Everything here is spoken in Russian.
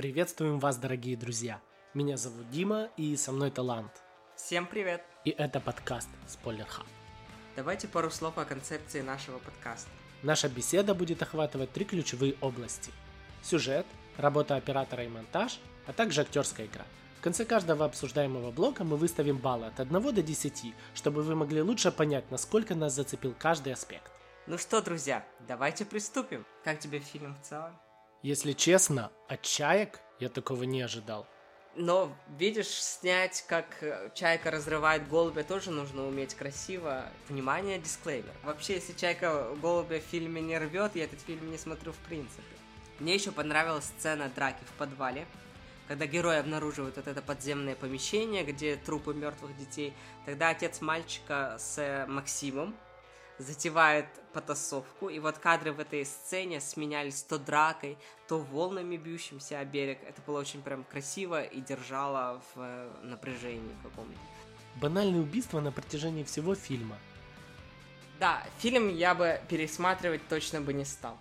Приветствуем вас, дорогие друзья! Меня зовут Дима, и со мной Талант. Всем привет! И это подкаст Спойлер Хаб. Давайте пару слов о концепции нашего подкаста. Наша беседа будет охватывать три ключевые области. Сюжет, работа оператора и монтаж, а также актерская игра. В конце каждого обсуждаемого блока мы выставим баллы от 1 до 10, чтобы вы могли лучше понять, насколько нас зацепил каждый аспект. Ну что, друзья, давайте приступим. Как тебе фильм в целом? Если честно, от чаек я такого не ожидал. Но, видишь, снять, как э, чайка разрывает голубя, тоже нужно уметь красиво. Внимание, дисклеймер. Вообще, если чайка голубя в фильме не рвет, я этот фильм не смотрю в принципе. Мне еще понравилась сцена драки в подвале, когда герои обнаруживают вот это подземное помещение, где трупы мертвых детей. Тогда отец мальчика с Максимом затевает потасовку, и вот кадры в этой сцене сменялись то дракой, то волнами бьющимся о берег. Это было очень прям красиво и держало в э, напряжении каком-то. Банальные убийства на протяжении всего фильма. Да, фильм я бы пересматривать точно бы не стал.